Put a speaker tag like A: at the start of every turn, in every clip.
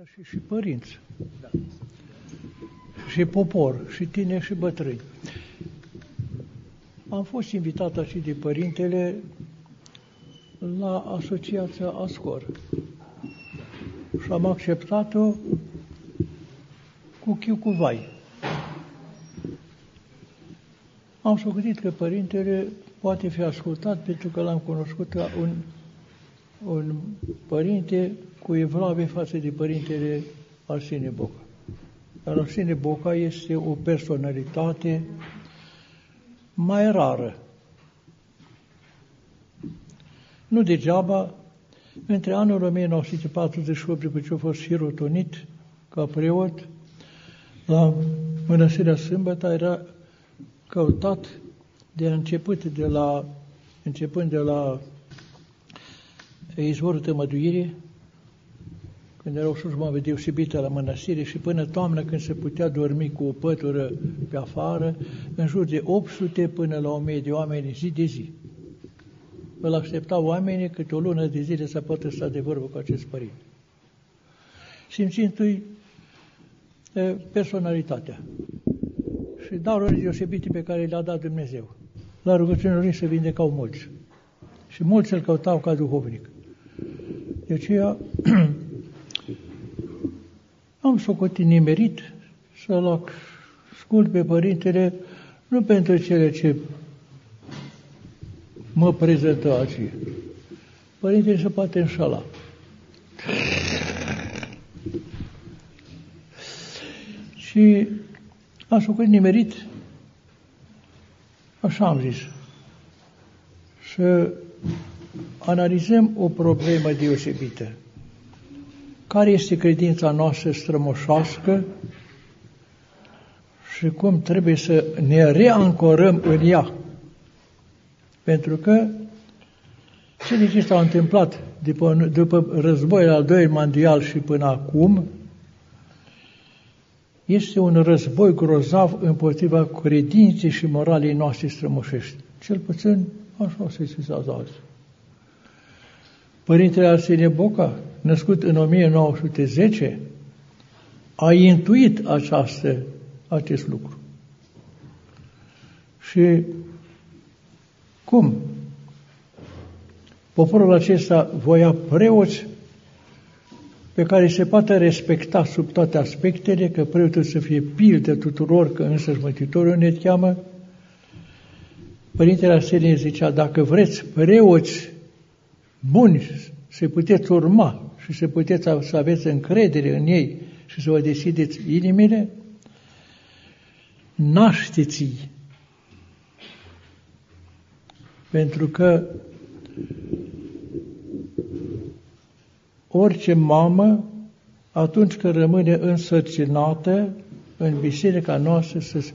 A: asta și, și părinți. Da. Și popor, și tineri și bătrâni. Am fost invitat și de părintele la asociația ASCOR și am acceptat-o cu chiu cu vai. Am socotit că părintele poate fi ascultat pentru că l-am cunoscut un, un părinte cu evlave față de părintele Arsene Boca. Dar Arsene Boca este o personalitate mai rară. Nu degeaba, între anul 1948, după ce a fost hirotonit ca preot, la Mănăstirea Sâmbătă era căutat de început de la, începând de la izvorul tămăduirii, când era o slujbă deosebită la mănăstire și până toamnă când se putea dormi cu o pătură pe afară, în jur de 800 până la 1000 de oameni zi de zi. Îl așteptau oamenii câte o lună de zile să poată sta de vorbă cu acest părinte. Simțindu-i personalitatea și darurile deosebite pe care le-a dat Dumnezeu. La rugăciunea lui se vindecau mulți. Și mulți îl căutau ca duhovnic. De aceea am socotit nimerit să-l ascult pe Părintele nu pentru cele ce mă prezentă aici. Părintele se poate înșala. Și am făcut nimerit, așa am zis, să analizăm o problemă deosebită. Care este credința noastră strămoșească și cum trebuie să ne reancorăm în ea. Pentru că cele ce s-au întâmplat după, după războiul al doilea mondial și până acum, este un război grozav împotriva credinței și moralei noastre strămoșești. Cel puțin așa se sfisează azi. Părintele Arsenie Boca, născut în 1910, a intuit această, acest lucru. Și cum? Poporul acesta voia preoți pe care se poate respecta sub toate aspectele, că preotul să fie pildă tuturor, că însăși Mântuitorul ne cheamă. Părintele Arsenie zicea, dacă vreți preoți buni să puteți urma și să puteți să aveți încredere în ei și să vă deschideți inimile, nașteți-i. Pentru că orice mamă, atunci când rămâne însărcinată în biserica noastră, să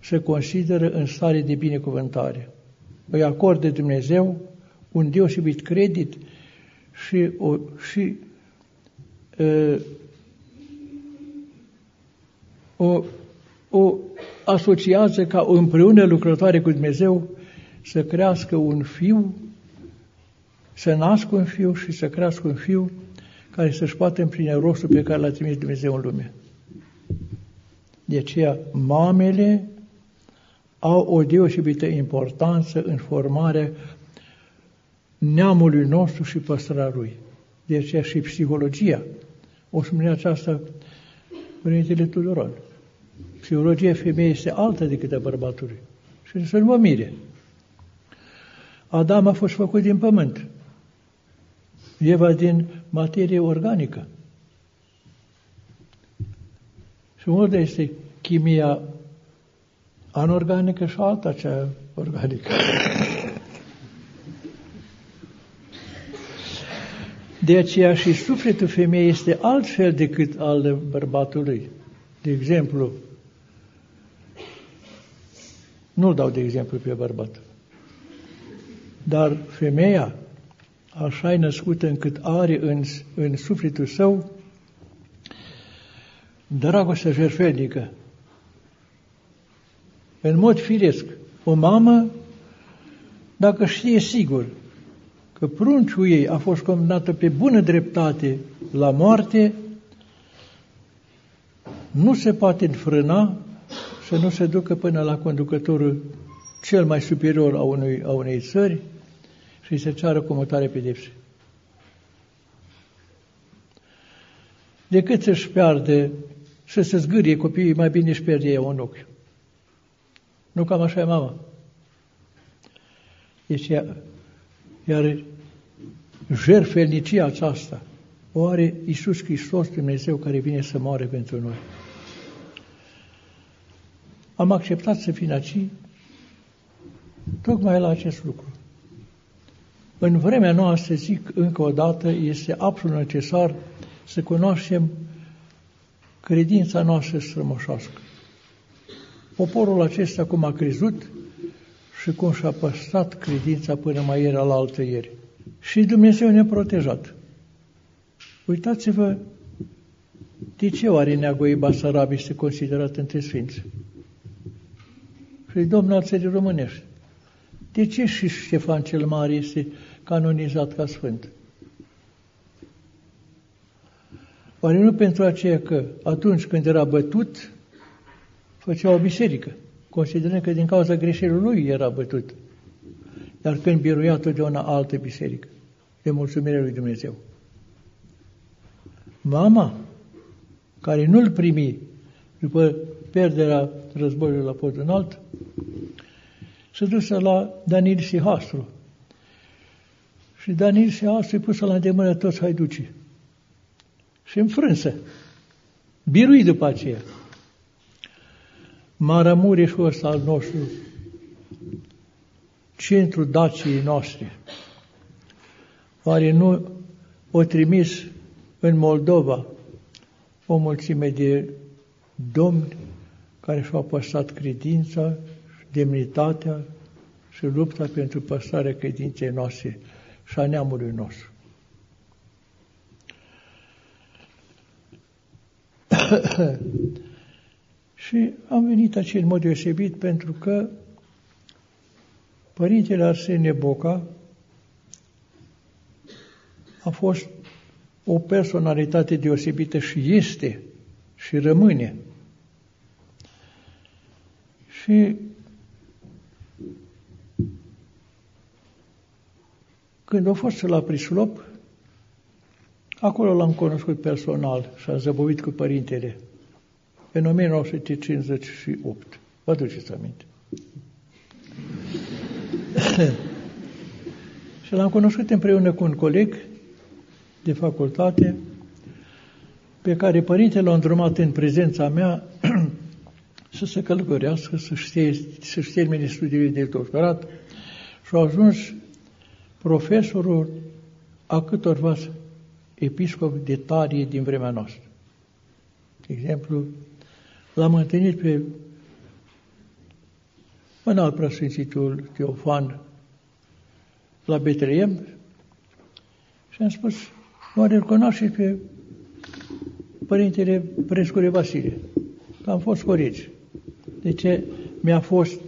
A: se consideră în stare de binecuvântare. Îi acorde Dumnezeu un deosebit credit și o, și, uh, o, o asociază ca împreună lucrătoare cu Dumnezeu să crească un fiu să nască un fiu și să crească un fiu care să-și poată împlini rostul pe care l-a trimis Dumnezeu în lume. De aceea, mamele au o deosebită importanță în formarea neamului nostru și păstrarea lui. De aceea și psihologia. O spune aceasta Părintele Tudoron. Psihologia femeii este alta decât a bărbatului. Și să nu mă mire. Adam a fost făcut din pământ. Eva din materie organică. Și unde este chimia anorganică și alta cea organică? De aceea și sufletul femeii este altfel decât al bărbatului. De exemplu, nu dau de exemplu pe bărbat, dar femeia așa e născută încât are în, în sufletul său dragostea jertfelnică. În mod firesc, o mamă, dacă știe sigur că prunciul ei a fost condamnată pe bună dreptate la moarte, nu se poate înfrâna să nu se ducă până la conducătorul cel mai superior a unei, a unei țări și se ceară comutare pedepse. Decât să-și pierde, să se zgârie copiii, mai bine își pierde ea un ochi. Nu cam așa e mama. Deci, iar jertfelnicia aceasta o are Iisus Hristos, Dumnezeu, care vine să moare pentru noi. Am acceptat să fim aici tocmai la acest lucru. În vremea noastră, zic încă o dată, este absolut necesar să cunoaștem credința noastră strămoșească. Poporul acesta cum a crezut și cum și-a păstrat credința până mai era la altă ieri. Și Dumnezeu ne-a protejat. Uitați-vă de ce oare Neagoii Basarabi este considerat între sfinți? Și Domnul al țării românești. De ce și Ștefan cel Mare este canonizat ca sfânt? Oare nu pentru aceea că atunci când era bătut, făcea o biserică, considerând că din cauza greșelului lui era bătut. Dar când biruia totdeauna altă biserică, de mulțumire lui Dumnezeu. Mama, care nu-l primi după pierderea războiului la podul înalt, se duse la Danil Sihastru. Și Danil Sihastru îi pusă la îndemână toți haiducii. Și înfrânsă. Birui după aceea. Maramureșul ăsta al nostru, centru Daciei noastre, oare nu o trimis în Moldova o mulțime de domni care și-au păstrat credința, demnitatea și lupta pentru păstrarea credinței noastre și a neamului nostru. și am venit aici în mod deosebit pentru că Părintele Arsenie Boca a fost o personalitate deosebită și este și rămâne. Și când a fost la Prislop, acolo l-am cunoscut personal și am zăbovit cu părintele în 1958. Vă duceți aminte. și l-am cunoscut împreună cu un coleg de facultate pe care părintele l-a îndrumat în prezența mea să se călătorească, să-și, să-și termine studiile de doctorat și a ajuns profesorul a câtorva episcopi de tarie din vremea noastră. De exemplu, l-am întâlnit pe în alt preasfințitul Teofan la Betleem și am spus, oare îl cunoaște pe Părintele Prescure Vasile, că am fost colegi. De ce mi-a fost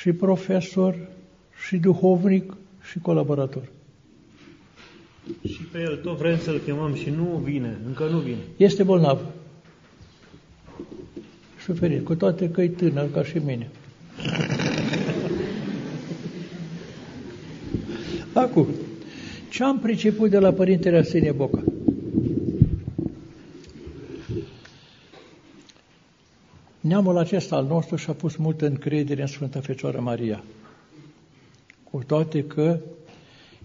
A: și profesor, și duhovnic, și colaborator.
B: Și pe el tot vrem să-l chemăm și nu vine, încă nu vine.
A: Este bolnav. Suferit, cu toate că e tânăr ca și mine. Acum, ce am priceput de la Părintele Arsenie Boca? Neamul acesta al nostru și-a pus multă încredere în Sfânta Fecioară Maria. Cu toate că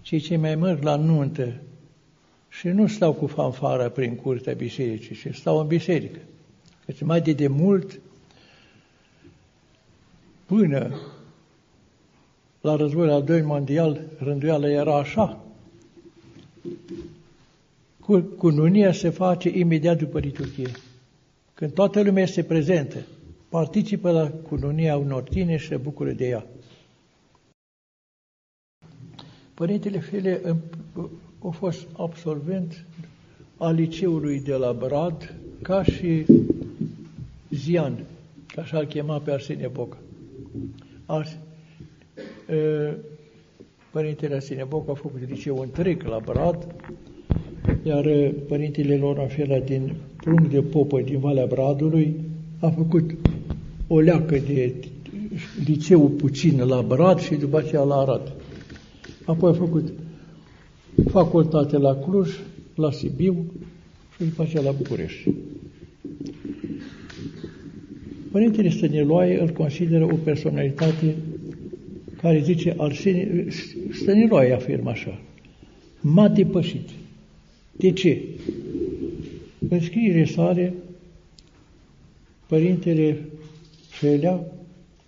A: cei ce mai merg la nuntă și nu stau cu fanfara prin curtea bisericii, ci stau în biserică. Deci mai de demult, până la războiul al doilea mondial, rânduiala era așa. Cununia se face imediat după liturghie. Când toată lumea este prezentă, participă la cununia unor tine și se bucură de ea. Părintele File a fost absolvent al liceului de la Brad, ca și Zian, ca așa îl chema pe Arsenie Boca. Ars, Părintele Arsenie Boca a făcut liceu întreg la Brad Iar uh, părintele lor Afela din Prung de Popă, din Valea Bradului, a făcut o leacă de liceu puțin la Brad și după aceea la Arad. Apoi a făcut facultate la Cluj, la Sibiu și după aceea la București. Părintele Stăniloae îl consideră o personalitate care zice al sine, Stăniloae afirmă așa, m-a depășit. De ce? În scriere sale, Părintele Felea,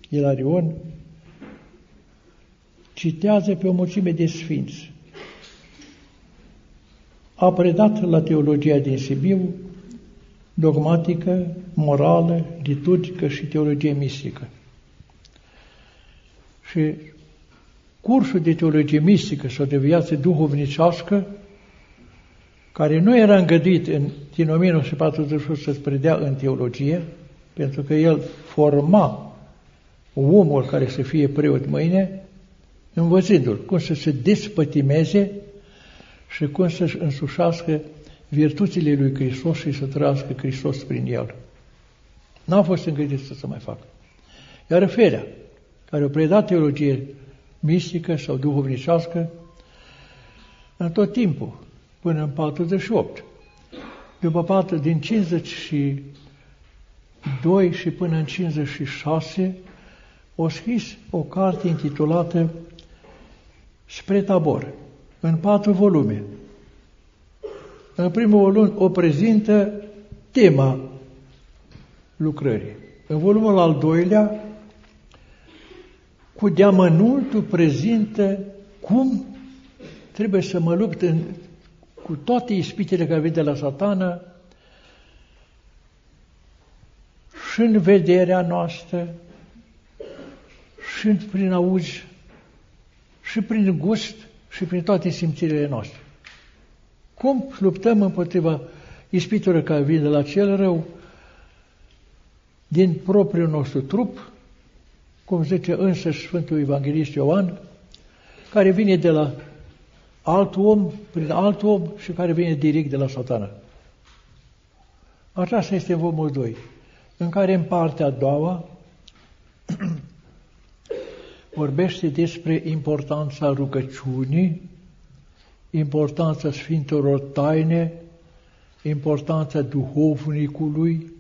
A: Ilarion, citează pe o mulțime de sfinți. A predat la teologia din Sibiu dogmatică, morală, liturgică și teologie mistică. Și cursul de teologie mistică sau de viață duhovnicească, care nu era îngăduit în, din 1948 să-ți predea în teologie, pentru că el forma omul care să fie preot mâine, învățându-l cum să se despătimeze și cum să-și însușească virtuțile lui Hristos și să trăiască Hristos prin el. N-a fost îngăduit să se mai facă. Iar Ferea, care a predat teologie mistică sau duhovnicească, în tot timpul, până în 48. După patru, din 52 și până în 56, o scris o carte intitulată Spre tabor, în patru volume. În primul volum o prezintă tema lucrării. În volumul al doilea, cu deamănuntul prezintă cum trebuie să mă lupt în, cu toate ispitele care vin de la satană și în vederea noastră, și prin auz, și prin gust, și prin toate simțirile noastre. Cum luptăm împotriva ispitelor care vin de la cel rău din propriul nostru trup, cum zice însă Sfântul Evanghelist Ioan, care vine de la alt om, prin alt om și care vine direct de la satana. Aceasta este volumul 2, în care în partea a doua vorbește despre importanța rugăciunii, importanța Sfintelor Taine, importanța duhovnicului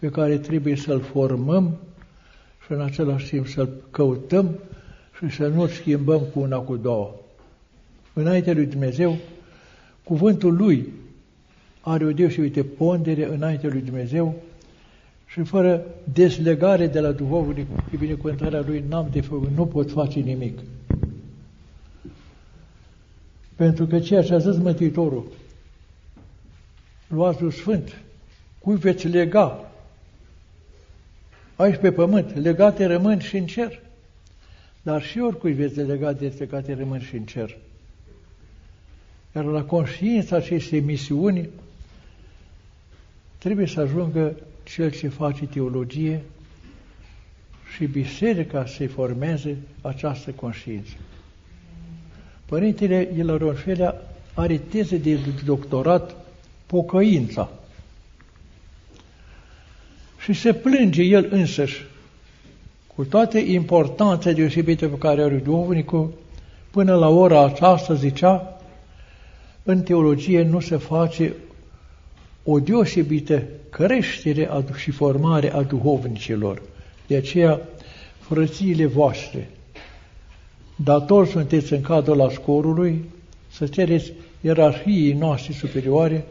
A: pe care trebuie să-l formăm și în același timp să-l căutăm și să nu-l schimbăm cu una cu două. Înainte lui Dumnezeu, cuvântul lui are o deosebită pondere înainte lui Dumnezeu și fără deslegare de la duhovnic și binecuvântarea lui n-am de făcut, nu pot face nimic. Pentru că ceea ce a zis Mântuitorul, luați Sfânt, cui veți lega aici pe pământ, legate rămân și în cer. Dar și oricui veți lega de legate rămân și în cer. Iar la conștiința acestei misiuni trebuie să ajungă cel ce face teologie și biserica să-i formeze această conștiință. Părintele Ilaron Felea are teze de doctorat pocăința. Și se plânge el însăși cu toate importanța deosebită pe care are duhovnicul, până la ora aceasta zicea, în teologie nu se face o deosebită creștere și formare a duhovnicilor. De aceea, frățiile voastre, dator sunteți în cadrul ascorului să cereți ierarhiei noastre superioare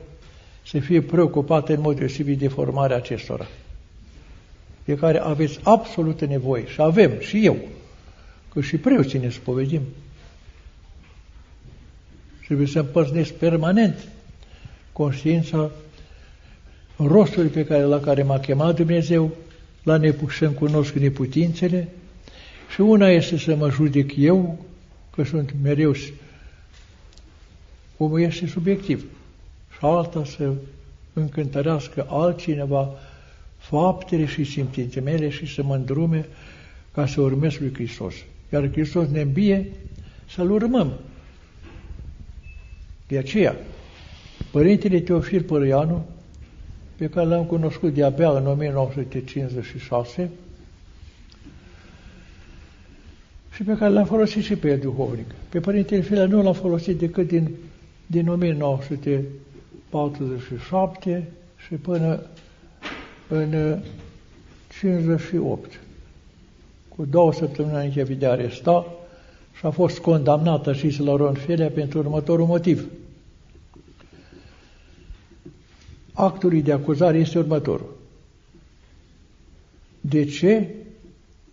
A: să fie preocupate în mod deosebit de formarea acestora, de care aveți absolută nevoie. Și avem și eu, că și preoții ne spovedim. Trebuie să împărțnesc permanent conștiința rostului pe care, la care m-a chemat Dumnezeu, la nepu- să-mi cunosc neputințele. Și una este să mă judec eu, că sunt mereu, omul este subiectiv, și alta să încântărească altcineva faptele și simțințe mele și să mă îndrume ca să urmez lui Hristos. Iar Hristos ne îmbie să-L urmăm. De aceea, Părintele Teofil Părăianu, pe care l-am cunoscut de-abia în 1956 și pe care l-am folosit și pe el duhovnic. Pe Părintele Filea nu l-am folosit decât din, din 1947 și până în 58. Cu două săptămâni înainte de aresta și a fost condamnată și la Ronfelea pentru următorul motiv – actului de acuzare este următorul. De ce?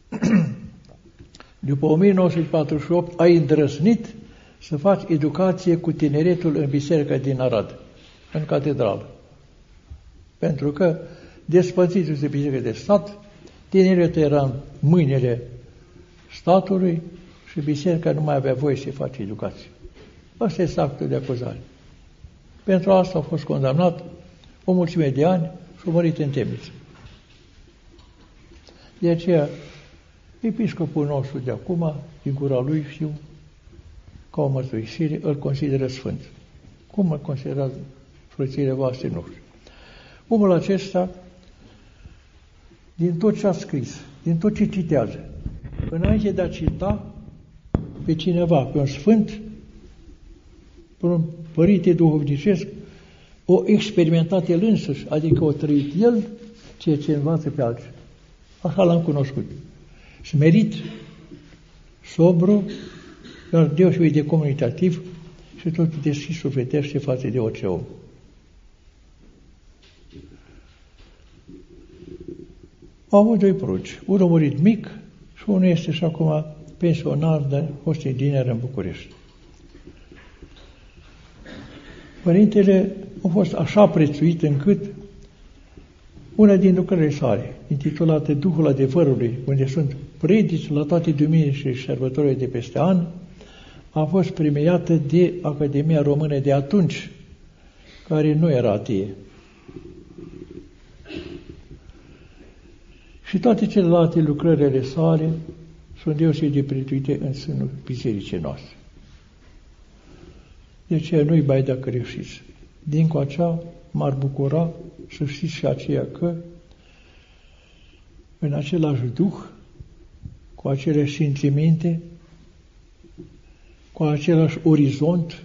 A: După 1948 ai îndrăznit să faci educație cu tineretul în biserica din Arad, în catedrală. Pentru că, despățitul de biserică de stat, tineretul era în mâinile statului și biserica nu mai avea voie să facă educație. Asta este actul de acuzare. Pentru asta a fost condamnat o mulțime de ani și a murit în temniță. De aceea, episcopul nostru de acum, din gura lui fiu, ca o mărturisire, îl consideră sfânt. Cum îl considerați frățile voastre? Nu știu. Omul acesta, din tot ce a scris, din tot ce citează, înainte de a cita pe cineva, pe un sfânt, pe un părinte duhovnicesc, o experimentat el însuși, adică o trăit el ceea ce învață pe alții. Așa l-am cunoscut. Smerit, sobru, dar deosebit de comunitativ și tot deschis sufletește față de orice om. Au avut doi pruci. Unul a murit mic și unul este și acum pensionar de hostidiner în București. Părintele a fost așa prețuit încât una din lucrările sale, intitulată Duhul adevărului, unde sunt predici la toate duminicile și sărbătorile de peste an, a fost premiată de Academia Română de atunci, care nu era atie. Și toate celelalte lucrările sale sunt deosebit de prețuite în sânul bisericii noastre. De aceea nu-i bai dacă reușiți. Din coacea m-ar bucura să știți și aceea că în același duh, cu acele sentimente, cu același orizont,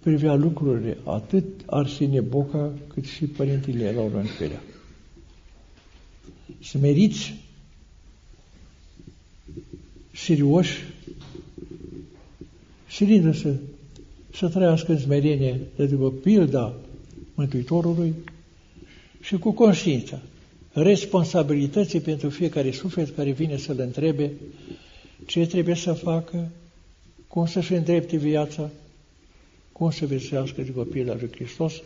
A: privea lucrurile atât Arsenie Boca cât și părintele Laurent Felea. Smeriți, serioși, silindu să să trăiască în smerenie de după pilda Mântuitorului și cu conștiința responsabilității pentru fiecare suflet care vine să-L întrebe ce trebuie să facă, cum să-și îndrepte viața, cum să viețuiască după pilda lui Hristos,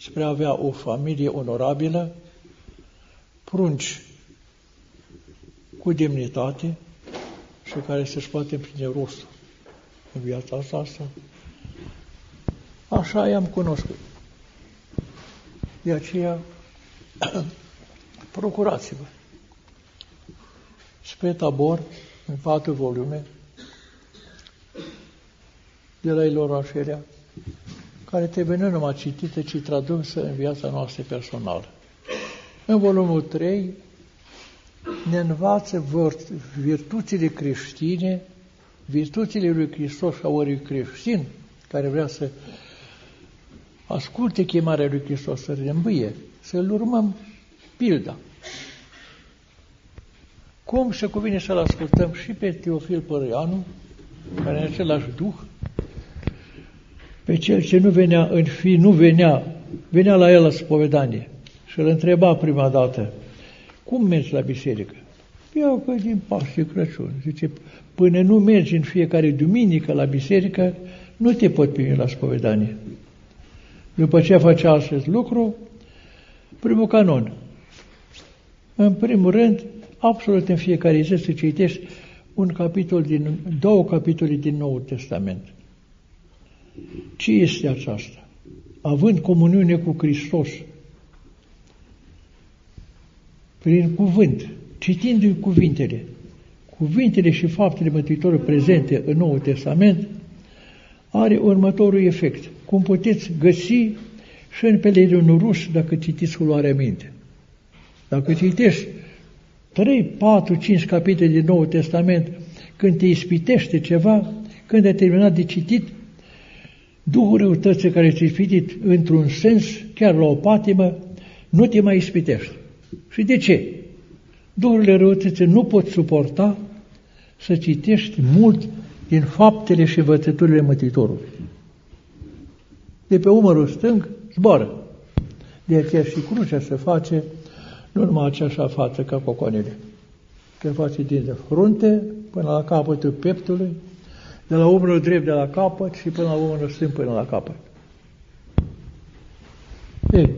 A: spre a avea o familie onorabilă, prunci cu demnitate și care să-și poate împlini rostul în viața asta, Așa i-am cunoscut. De aceea, procurați-vă. Spre tabor, în patru volume, de la Ilor Așerea, care trebuie nu numai citită, ci tradusă în viața noastră personală. În volumul 3 ne învață virtuțile creștine, virtuțile lui Hristos și a ori creștin, care vrea să asculte chemarea lui Hristos să reîmbâie, să-L urmăm pilda. Cum se cuvine să-L ascultăm și pe Teofil Părăianu, care în același duh, pe cel ce nu venea în fi, nu venea, venea la el la spovedanie și îl întreba prima dată, cum mergi la biserică? Eu că din Paște Crăciun. Zice, până nu mergi în fiecare duminică la biserică, nu te pot primi la spovedanie. După ce făcea acest lucru, primul canon. În primul rând, absolut în fiecare zi să citești un capitol din, două capitole din Noul Testament. Ce este aceasta? Având comuniune cu Hristos, prin cuvânt, citindu-i cuvintele, cuvintele și faptele Mântuitorului prezente în Noul Testament, are următorul efect. Cum puteți găsi și în pelerinul rus dacă citiți cu luarea minte. Dacă citești 3, 4, 5 capitole din Noul Testament, când te ispitește ceva, când ai terminat de citit, Duhul răutății care ți-a ispitit într-un sens, chiar la o patimă, nu te mai ispitește. Și de ce? Duhurile răutății nu pot suporta să citești mult din faptele și învățăturile Mântuitorului. De pe umărul stâng zboară. De aceea și crucea se face nu numai aceeași față ca cocoanele. Se face din de frunte până la capătul peptului, de la umărul drept de la capăt și până la umărul stâng până la capăt. E,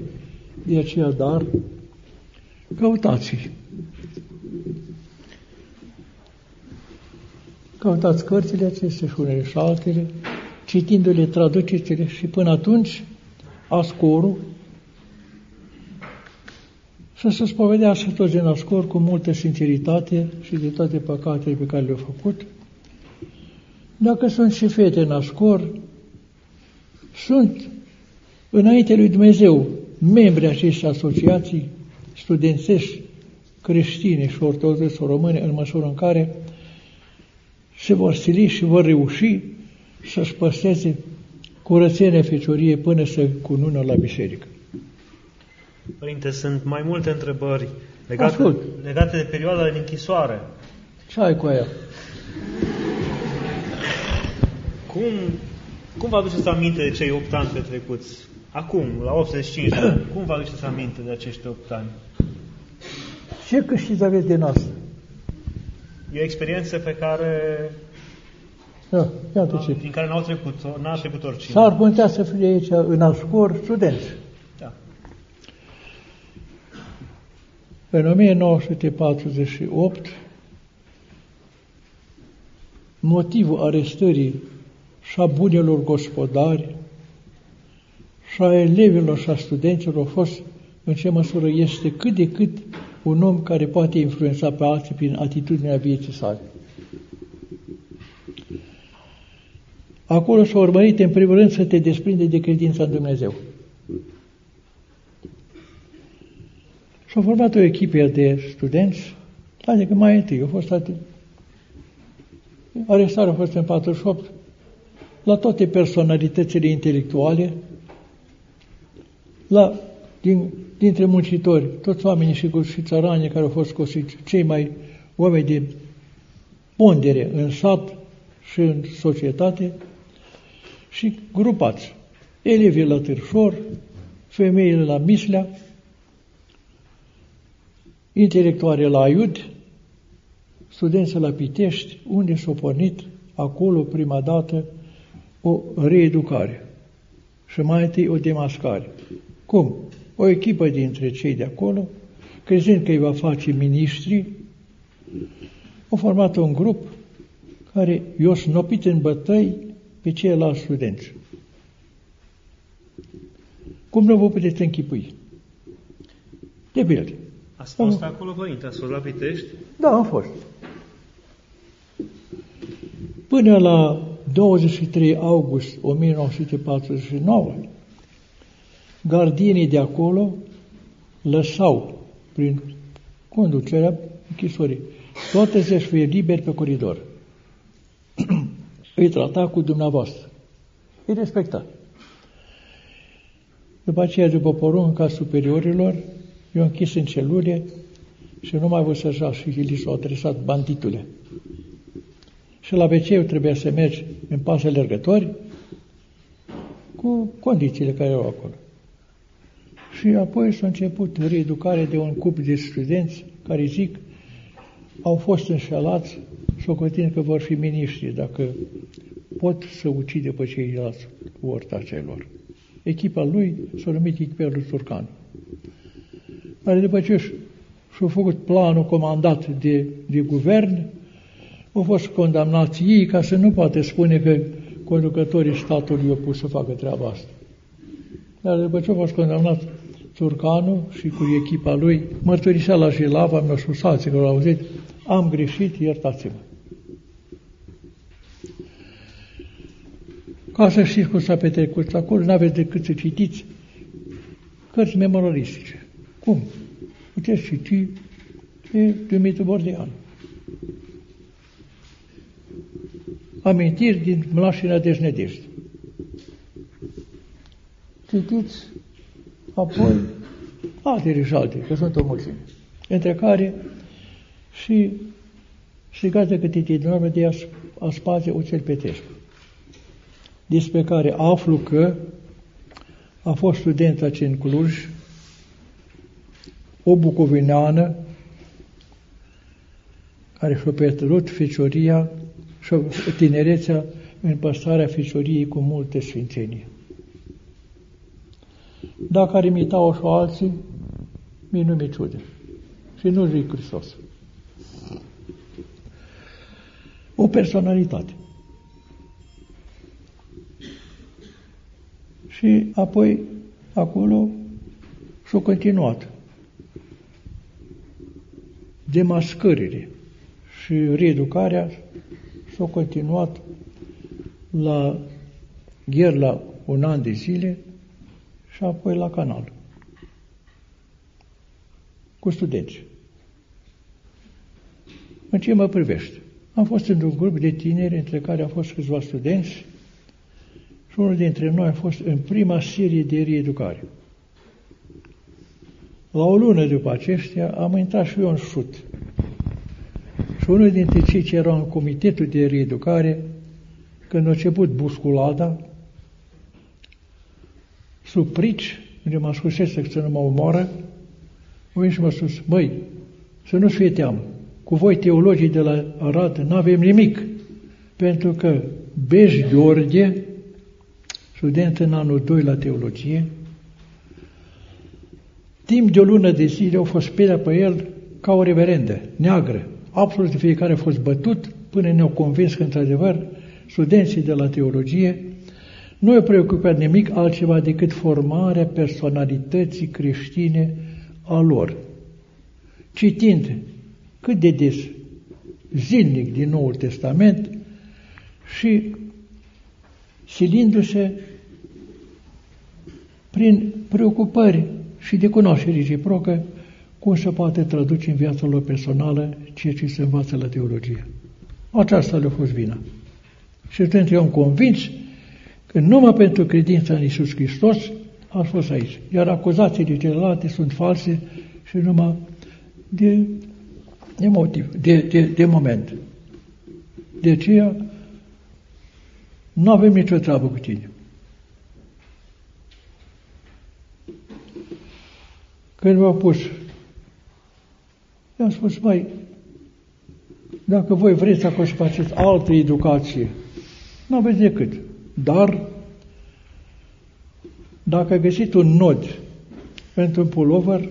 A: de aceea, dar, căutați Căutați cărțile acestea și unele și altele, citindu-le, traduceți-le și până atunci ascorul să se spovedească toți din ascor cu multă sinceritate și de toate păcatele pe care le-au făcut. Dacă sunt și fete în ascor, sunt înainte lui Dumnezeu membri acestei asociații studențești, creștine și ortodoxe române, în măsură în care se vor sili și vor reuși să-și păstreze curățenia feciorie până să cunună la biserică.
B: Părinte, sunt mai multe întrebări legate, legate de perioada de închisoare.
A: Ce ai cu aia?
B: Cum, cum vă aduceți aminte de cei 8 ani petrecuți? Acum, la 85 de ani, cum vă aduceți aminte de acești 8 ani?
A: Ce câștiți aveți din asta?
B: E o experiență pe care
A: da, iată ce.
B: Din care n-au trecut, n-a trecut oricine.
A: S-ar putea să fie aici în ascor studenți. Da. În 1948, motivul arestării și a bunelor gospodari și a elevilor și a studenților a fost în ce măsură este cât de cât un om care poate influența pe alții prin atitudinea vieții sale. Acolo s-a urmărit în primul rând să te desprinde de credința în Dumnezeu. S-a format o echipă de studenți, adică mai întâi au fost atât. Arestarea a fost în 48, la toate personalitățile intelectuale, la, din, dintre muncitori, toți oamenii și, și țăranii care au fost cosiți, cei mai oameni de pondere în sat și în societate, și grupați. Elevii la Târșor, femeile la Mislea, intelectuale la Aiud, studenții la Pitești, unde s-a pornit acolo prima dată o reeducare și mai întâi o demascare. Cum? O echipă dintre cei de acolo, crezând că îi va face miniștri, au format un grup care i-a snopit în bătăi pe ceilalți studenți. Cum nu vă puteți închipui? De pildă.
B: Ați fost am... acolo, părinte? Ați fost la Pitești?
A: Da, am fost. Până la 23 august 1949, gardienii de acolo lăsau, prin conducerea închisorii, toate să-și fie liberi pe coridor. îi trata cu dumneavoastră. Îi respecta. După aceea, după porunca superiorilor, i-a închis în celule și nu mai văd să așa și li s-au adresat banditule. Și la wc trebuia să mergi în pase alergători cu condițiile care erau acolo. Și apoi s-a început reeducare de un cup de studenți care zic au fost înșelați socotind că vor fi miniștri dacă pot să ucide pe ceilalți celor. Echipa lui s-a numit echipa lui Turcan. Dar după ce și-a făcut planul comandat de, de guvern, au fost condamnați ei ca să nu poate spune că conducătorii statului i-au pus să facă treaba asta. Dar după ce a fost condamnat Turcanu și cu echipa lui, mărturisea la Jilava, mi-au spus alții că l-au auzit, am greșit, iertați-mă. Ca să știți cum s-a petrecut acolo, nu aveți decât să citiți cărți memorialistice. Cum? Puteți citi e Dumitru Bordean. Amintiri din Mlașina Dejnedești. Citiți apoi alte și alte, că sunt o mulțime. Între care și strigați câte din urmă de Aspazie Oțel Petrescu, despre care aflu că a fost student aici în Cluj, o bucovineană care și-a petruit fecioria și tinerețea în păstrarea fecioriei cu multe sfințenie. Dacă ar imita-o și alții, mie nu mi ciude. Și nu zic Hristos. O personalitate. Și apoi, acolo, și-a continuat demascările și reeducarea s-a continuat la Gherla un an de zile și apoi la canal cu studenți. În ce mă privește? Am fost într-un grup de tineri, între care au fost câțiva studenți, și unul dintre noi a fost în prima serie de reeducare. La o lună după aceștia am intrat și eu în șut. Și unul dintre cei ce erau în comitetul de reeducare, când a început busculada, sub prici, unde mă ascunsese să nu mă omoară, mă și mă sus, măi, să nu-ți fie teamă. Cu voi, teologii de la Arad, nu avem nimic, pentru că Bej Gheorghe, student în anul 2 la teologie, timp de o lună de zile au fost speriat pe el ca o reverendă, neagră. Absolut de fiecare a fost bătut până ne-au convins că, într-adevăr, studenții de la teologie nu i-au preocupat nimic altceva decât formarea personalității creștine a lor. Citind cât de des, zilnic din Noul Testament și silindu-se prin preocupări și de cunoaștere reciprocă cum se poate traduce în viața lor personală ceea ce se învață la teologie. Aceasta le-a fost vina. Și atunci eu am convins că numai pentru credința în Iisus Hristos a fost aici. Iar acuzațiile celelalte sunt false și numai de, de motiv, de, de, de moment. De aceea nu avem nicio treabă cu tine. Când m-au pus, i-am spus, mai, dacă voi vreți acolo să faceți altă educație, nu aveți decât. Dar, dacă ai găsit un nod pentru un pullover,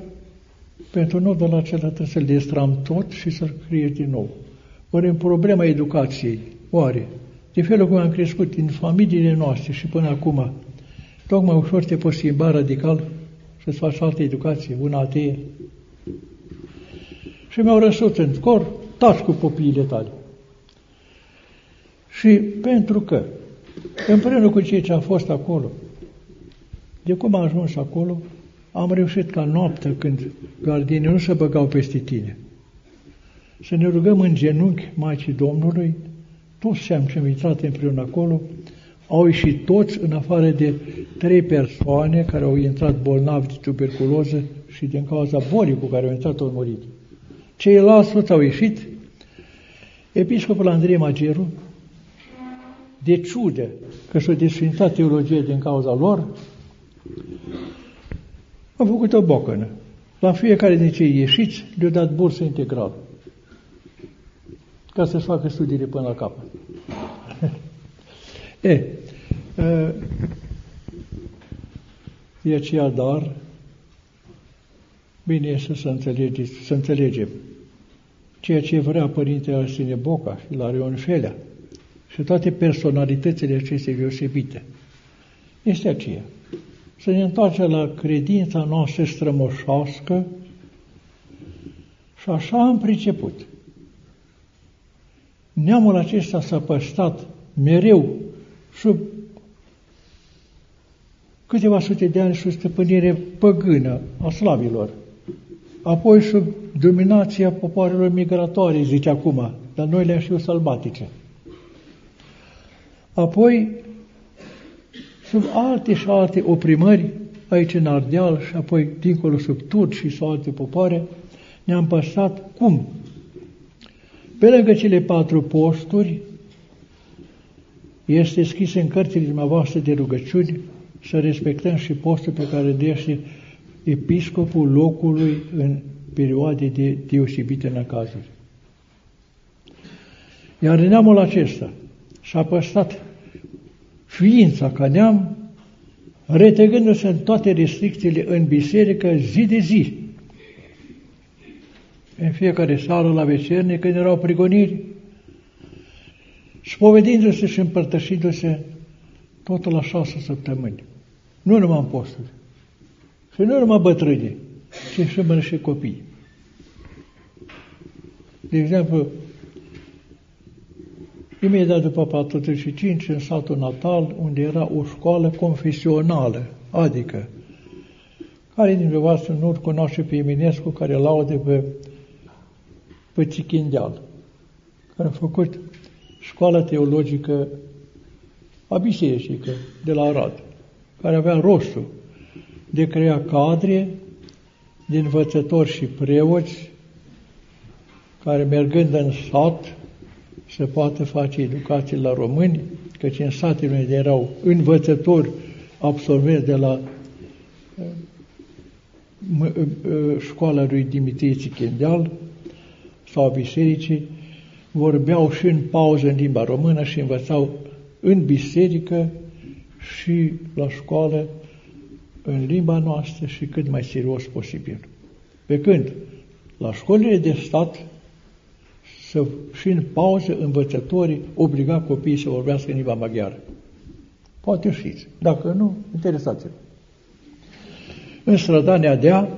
A: pentru nodul acela trebuie să-l destram tot și să-l creezi din nou. Ori în problema educației, oare, de felul cum am crescut în familiile noastre și până acum, tocmai ușor te poți schimba radical să-ți faci altă educație, una atee. Și mi-au răsut în cor, taci cu copiile tale. Și pentru că, împreună cu cei ce a fost acolo, de cum am ajuns acolo, am reușit ca noaptea, când gardinii nu se băgau peste tine, să ne rugăm în genunchi Maicii Domnului, toți ce am intrat împreună acolo, au ieșit toți în afară de trei persoane care au intrat bolnavi de tuberculoză și din cauza bolii cu care au intrat au murit. Ceilalți toți au ieșit. Episcopul Andrei Mageru, de ciudă că și-a desfințat teologie din cauza lor, a făcut o bocănă. La fiecare din cei ieșiți le-a dat bursă integrală ca să-și facă studiile până la capăt. e, de aceea, dar, bine este să, înțelegeți, să înțelegem ceea ce vrea Părintele Arsene Boca și la Rion Felea și toate personalitățile acestei deosebite. Este aceea. Să ne întoarcem la credința noastră strămoșească și așa am priceput. Neamul acesta s-a păstrat mereu sub câteva sute de ani sub stăpânire păgână a slavilor, apoi sub dominația popoarelor migratorii, zice acum, dar noi le-am știut sălbatice. Apoi, sub alte și alte oprimări, aici în Ardeal și apoi dincolo sub turci și alte popoare, ne-am păstrat cum? Pe lângă cele patru posturi, este scris în cărțile dumneavoastră de rugăciuni să respectăm și postul pe care dește episcopul locului în perioade de deosebite năcazuri. Iar în neamul acesta și-a păstrat ființa ca neam, retegându-se în toate restricțiile în biserică zi de zi. În fiecare seară la vecerne, când erau prigoniri, spovedindu-se și împărtășindu-se totul la șase săptămâni. Nu numai în posturi. Și nu numai bătrâni, ci și mână și copii. De exemplu, imediat după 45, în satul natal, unde era o școală confesională, adică, care din voastră nu cunoaște pe Eminescu, care laude pe, pe Țichindeal, care a făcut școala teologică a bisericică de la Arad, care avea rostul de crea cadre din învățători și preoți care mergând în sat să poată face educație la români, căci în satele unde erau învățători absolvenți de la uh, uh, școala lui Dimitrie Țichendeal sau a bisericii, vorbeau și în pauză în limba română și învățau în biserică și la școală în limba noastră și cât mai serios posibil. Pe când la școlile de stat să, și în pauză învățătorii obliga copiii să vorbească în limba maghiară. Poate știți. Dacă nu, interesați-vă. În strădania dea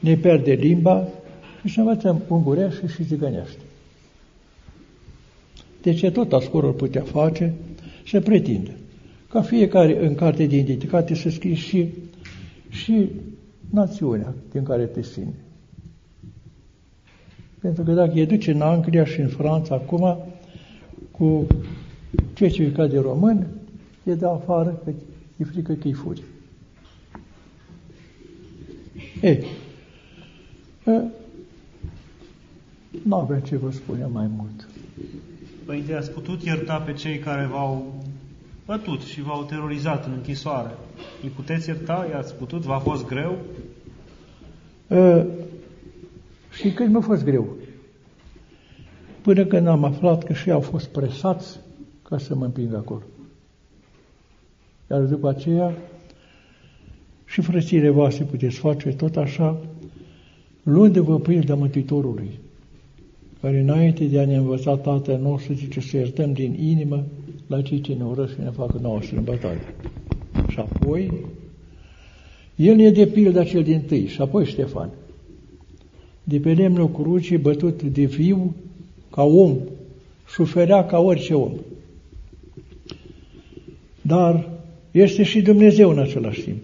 A: ne pierde limba și să învățăm ungurește și zigănește. De ce tot ascorul putea face? Să pretindă. Ca fiecare în carte de identitate să scrie și, și națiunea din care te simți. Pentru că dacă e duce în Anglia și în Franța acum cu certificat de român, e de afară, că e frică că-i furi. Ei, nu avem ce vă spune mai mult.
B: Părinte, ați putut ierta pe cei care v-au bătut și v-au terorizat în închisoare. Îi puteți ierta? I-ați putut? V-a fost greu?
A: Uh, și când mi-a fost greu. Până când am aflat că și au fost presați ca să mă împing acolo. Iar după aceea, și frățile voastre puteți face tot așa, luându-vă pilda Mântuitorului, care înainte de a ne învăța Tatăl nostru zice să iertăm din inimă la cei ce ne urăsc și ne facă nouă bătaie. Și apoi, el e de pilda cel din tâi, și apoi Ștefan de pe lemnul crucii, bătut de viu, ca om, suferea ca orice om. Dar este și Dumnezeu în același timp.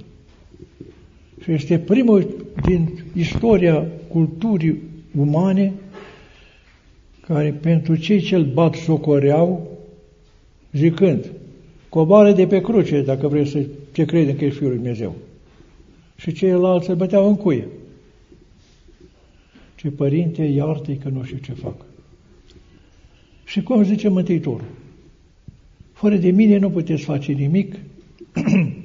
A: Și este primul din istoria culturii umane care pentru cei ce îl bat socoreau, zicând, coboară de pe cruce dacă vrei să ce crede că ești Fiul lui Dumnezeu. Și ceilalți îl băteau în cuie ce Părinte, iartă că nu știu ce fac. Și cum zice Mântuitorul? Fără de mine nu puteți face nimic.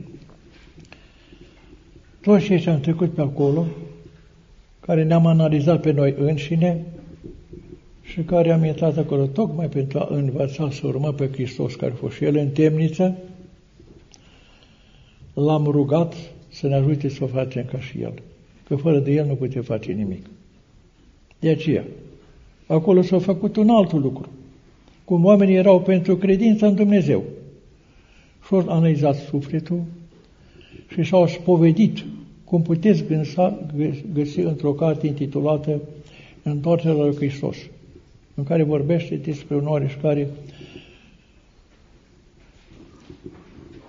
A: Toți cei ce am trecut pe acolo, care ne-am analizat pe noi înșine și care am intrat acolo tocmai pentru a învăța să urmăm pe Hristos care a fost și El în temniță, l-am rugat să ne ajute să o facem ca și El, că fără de El nu putem face nimic. De aceea, acolo s-a făcut un alt lucru. Cum oamenii erau pentru credința în Dumnezeu. Și-au analizat sufletul și s-au spovedit, cum puteți gânsa, găsi într-o carte intitulată Întoarcerea lui Hristos, în care vorbește despre un oareș care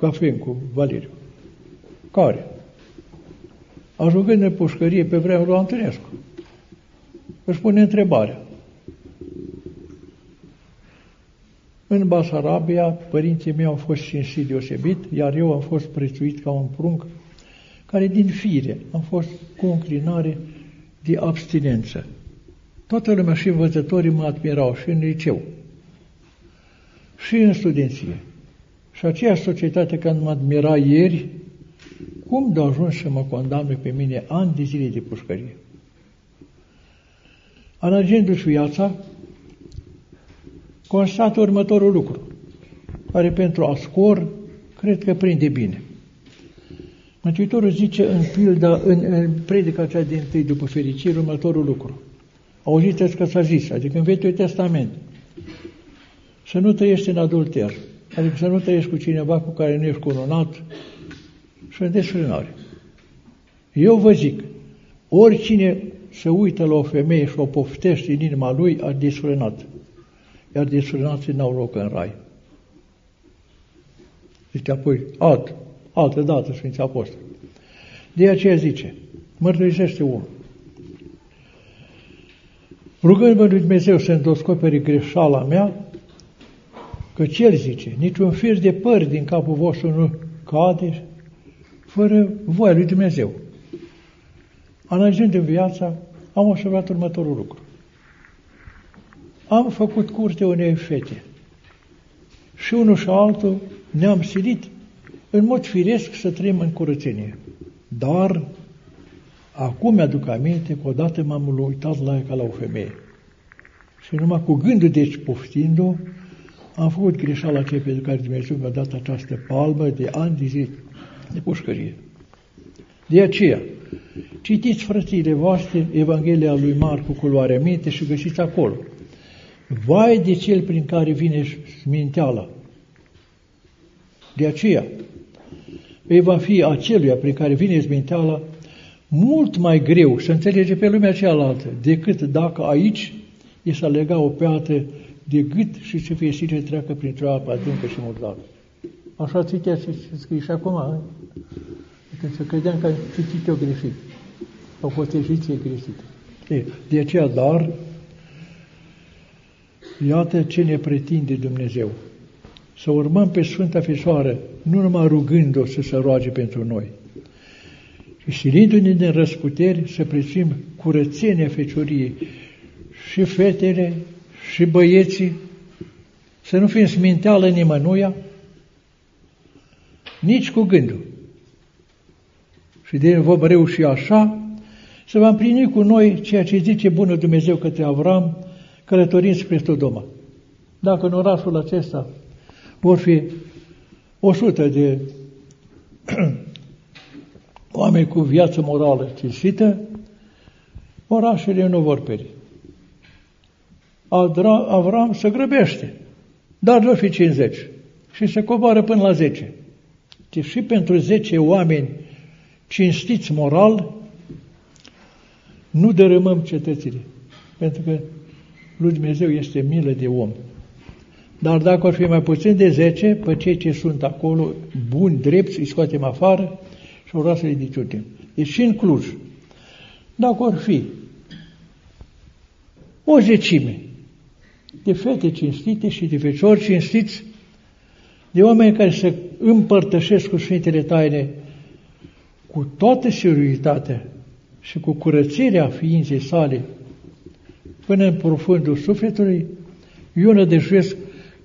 A: Cafrin cu Valeriu. Care? Ajungând în pușcărie pe vremea lui Antonescu, își pune întrebarea. În Basarabia, părinții mei au fost cinstiți deosebit, iar eu am fost prețuit ca un prunc, care din fire am fost cu o înclinare de abstinență. Toată lumea și învățătorii mă admirau și în liceu, și în studenție. Și aceeași societate când mă admira ieri, cum de ajuns să mă condamne pe mine ani de zile de pușcărie? Analizându-și viața, constată următorul lucru, care pentru a scor, cred că prinde bine. Mântuitorul zice în pilda, în, în predica cea din tâi după fericire, următorul lucru. Auziți că s-a zis, adică în Vechiul Testament, să nu trăiești în adulter, adică să nu trăiești cu cineva cu care nu ești cununat și în desfrânare. Eu vă zic, oricine se uită la o femeie și o poftește în inima lui, a desfrânat. Iar desfrânații n-au loc în rai. Zice apoi, alt, altă dată Sfinții Apostoli. De aceea zice, mărturisește unul. Rugându-mă lui Dumnezeu să îndoscoperi greșeala mea, că El zice, niciun fir de păr din capul vostru nu cade fără voia lui Dumnezeu. Analizând în viața, am observat următorul lucru. Am făcut curte unei fete și unul și altul ne-am silit în mod firesc să trăim în curățenie. Dar acum mi-aduc aminte că odată m-am uitat la ea ca la o femeie. Și numai cu gândul, deci poftind-o, am făcut greșeala aceea pentru care Dumnezeu mi-a dat această palmă de ani de zi de pușcărie. De aceea, citiți frățile voastre Evanghelia lui Marcu cu luare minte și găsiți acolo. Vai de cel prin care vine minteala. De aceea, îi va fi aceluia prin care vine minteala mult mai greu să înțelege pe lumea cealaltă decât dacă aici i s-a lega o peată de gât și să fie și ce treacă printr-o apă adâncă și murdară. Așa citea și scrie și acum. Când să credeam că am citit eu greșit. Au fost ejiție greșită. De aceea, dar, iată ce ne pretinde Dumnezeu. Să urmăm pe Sfânta Fisoară, nu numai rugând-o să se roage pentru noi, și silindu-ne din răsputeri să prețuim curățenia fecioriei și fetele și băieții, să nu fim sminteală nimănuia, nici cu gândul. Și de vom reuși așa să va împlini cu noi ceea ce zice Bunul Dumnezeu către Avram, călătorind spre Sodoma. Dacă în orașul acesta vor fi o sută de oameni cu viață morală cinstită, orașele nu vor peri. Avram se grăbește, dar nu fi 50 și se coboară până la 10. Deci și pentru 10 oameni cinstiți moral, nu dărâmăm cetățile, pentru că lui Dumnezeu este milă de om. Dar dacă ar fi mai puțin de 10, pe cei ce sunt acolo, buni, drepți, îi scoatem afară și o să-i diciutim. Deci și în Cluj, dacă ar fi o zecime de fete cinstite și de feciori cinstiți, de oameni care se împărtășesc cu Sfintele Taine cu toată seriozitatea și cu curățirea ființei sale până în profundul sufletului, eu nădăjduiesc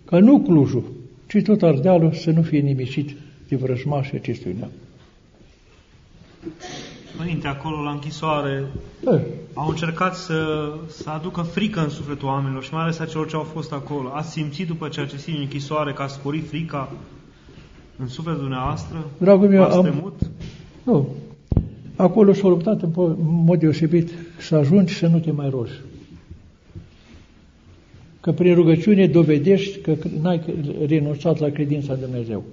A: că nu Clujul, ci tot Ardealul să nu fie nimicit de vrăjmașii acestui neam.
B: Părinte, acolo la închisoare e. au încercat să, să aducă frică în sufletul oamenilor și mai ales a celor ce au fost acolo. Ați simțit după ceea ce simt în închisoare că a sporit frica în sufletul dumneavoastră?
A: Dragul meu, am... Temut? Nu. Acolo s-a luptat în mod deosebit să ajungi să nu te mai rogi. Că prin rugăciune dovedești că n-ai renunțat la credința în Dumnezeu.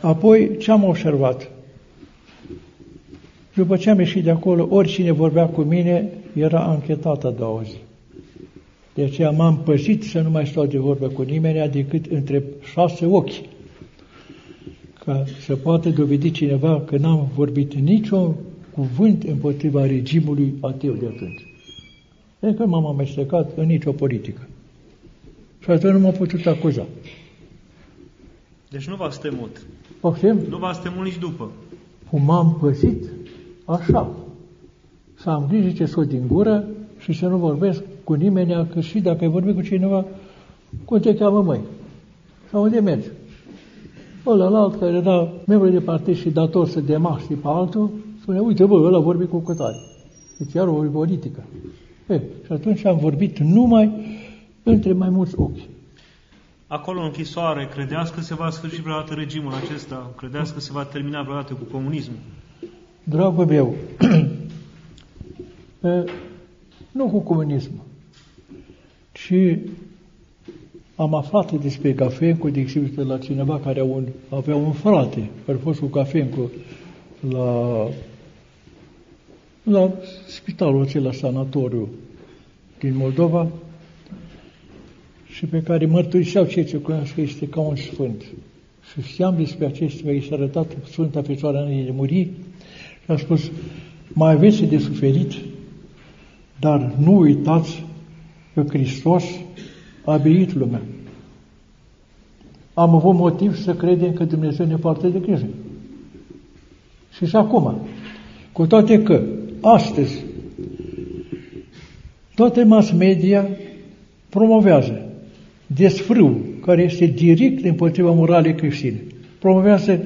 A: Apoi, ce am observat? După ce am ieșit de acolo, oricine vorbea cu mine era anchetat a doua zi. De aceea m-am păzit să nu mai stau de vorbă cu nimeni decât între șase ochi. Că ca să poată dovedi cineva că n-am vorbit niciun cuvânt împotriva regimului ateu de atunci. E că m-am amestecat în nicio politică. Și atunci nu m-a putut acuza.
B: Deci nu v-ați temut.
A: Poftim?
B: Nu v-ați temut nici după.
A: Cum am păzit, așa. Să am grijă ce scot din gură și să nu vorbesc cu nimeni, că și dacă ai vorbit cu cineva, cum te cheamă măi? Sau unde mergi? Ăla alt care era membru de partid și dator să demaște pe altul, spune, uite bă, ăla vorbi cu cătare. Deci iar o politică. E, și atunci am vorbit numai între mai mulți ochi.
B: Acolo în închisoare, credeați că se va sfârși vreodată regimul acesta? Credeați că se va termina vreodată cu comunismul?
A: Dragul meu, e, nu cu comunismul, ci am aflat despre Gafencu, de exemplu, la cineva care un, avea un frate care a fost cu Gafencu la, la spitalul acela sanatoriu din Moldova și pe care mărturiseau cei ce cunoaște că este ca un sfânt. Și știam despre acestea, i s-a arătat Sfânta Fecioară în de muri și a spus, mai aveți de suferit, dar nu uitați că Hristos a biit lumea. Am avut motiv să credem că Dumnezeu ne poartă de grijă. Și și acum, cu toate că astăzi toate mass media promovează desfrâu care este direct împotriva moralei creștine. Promovează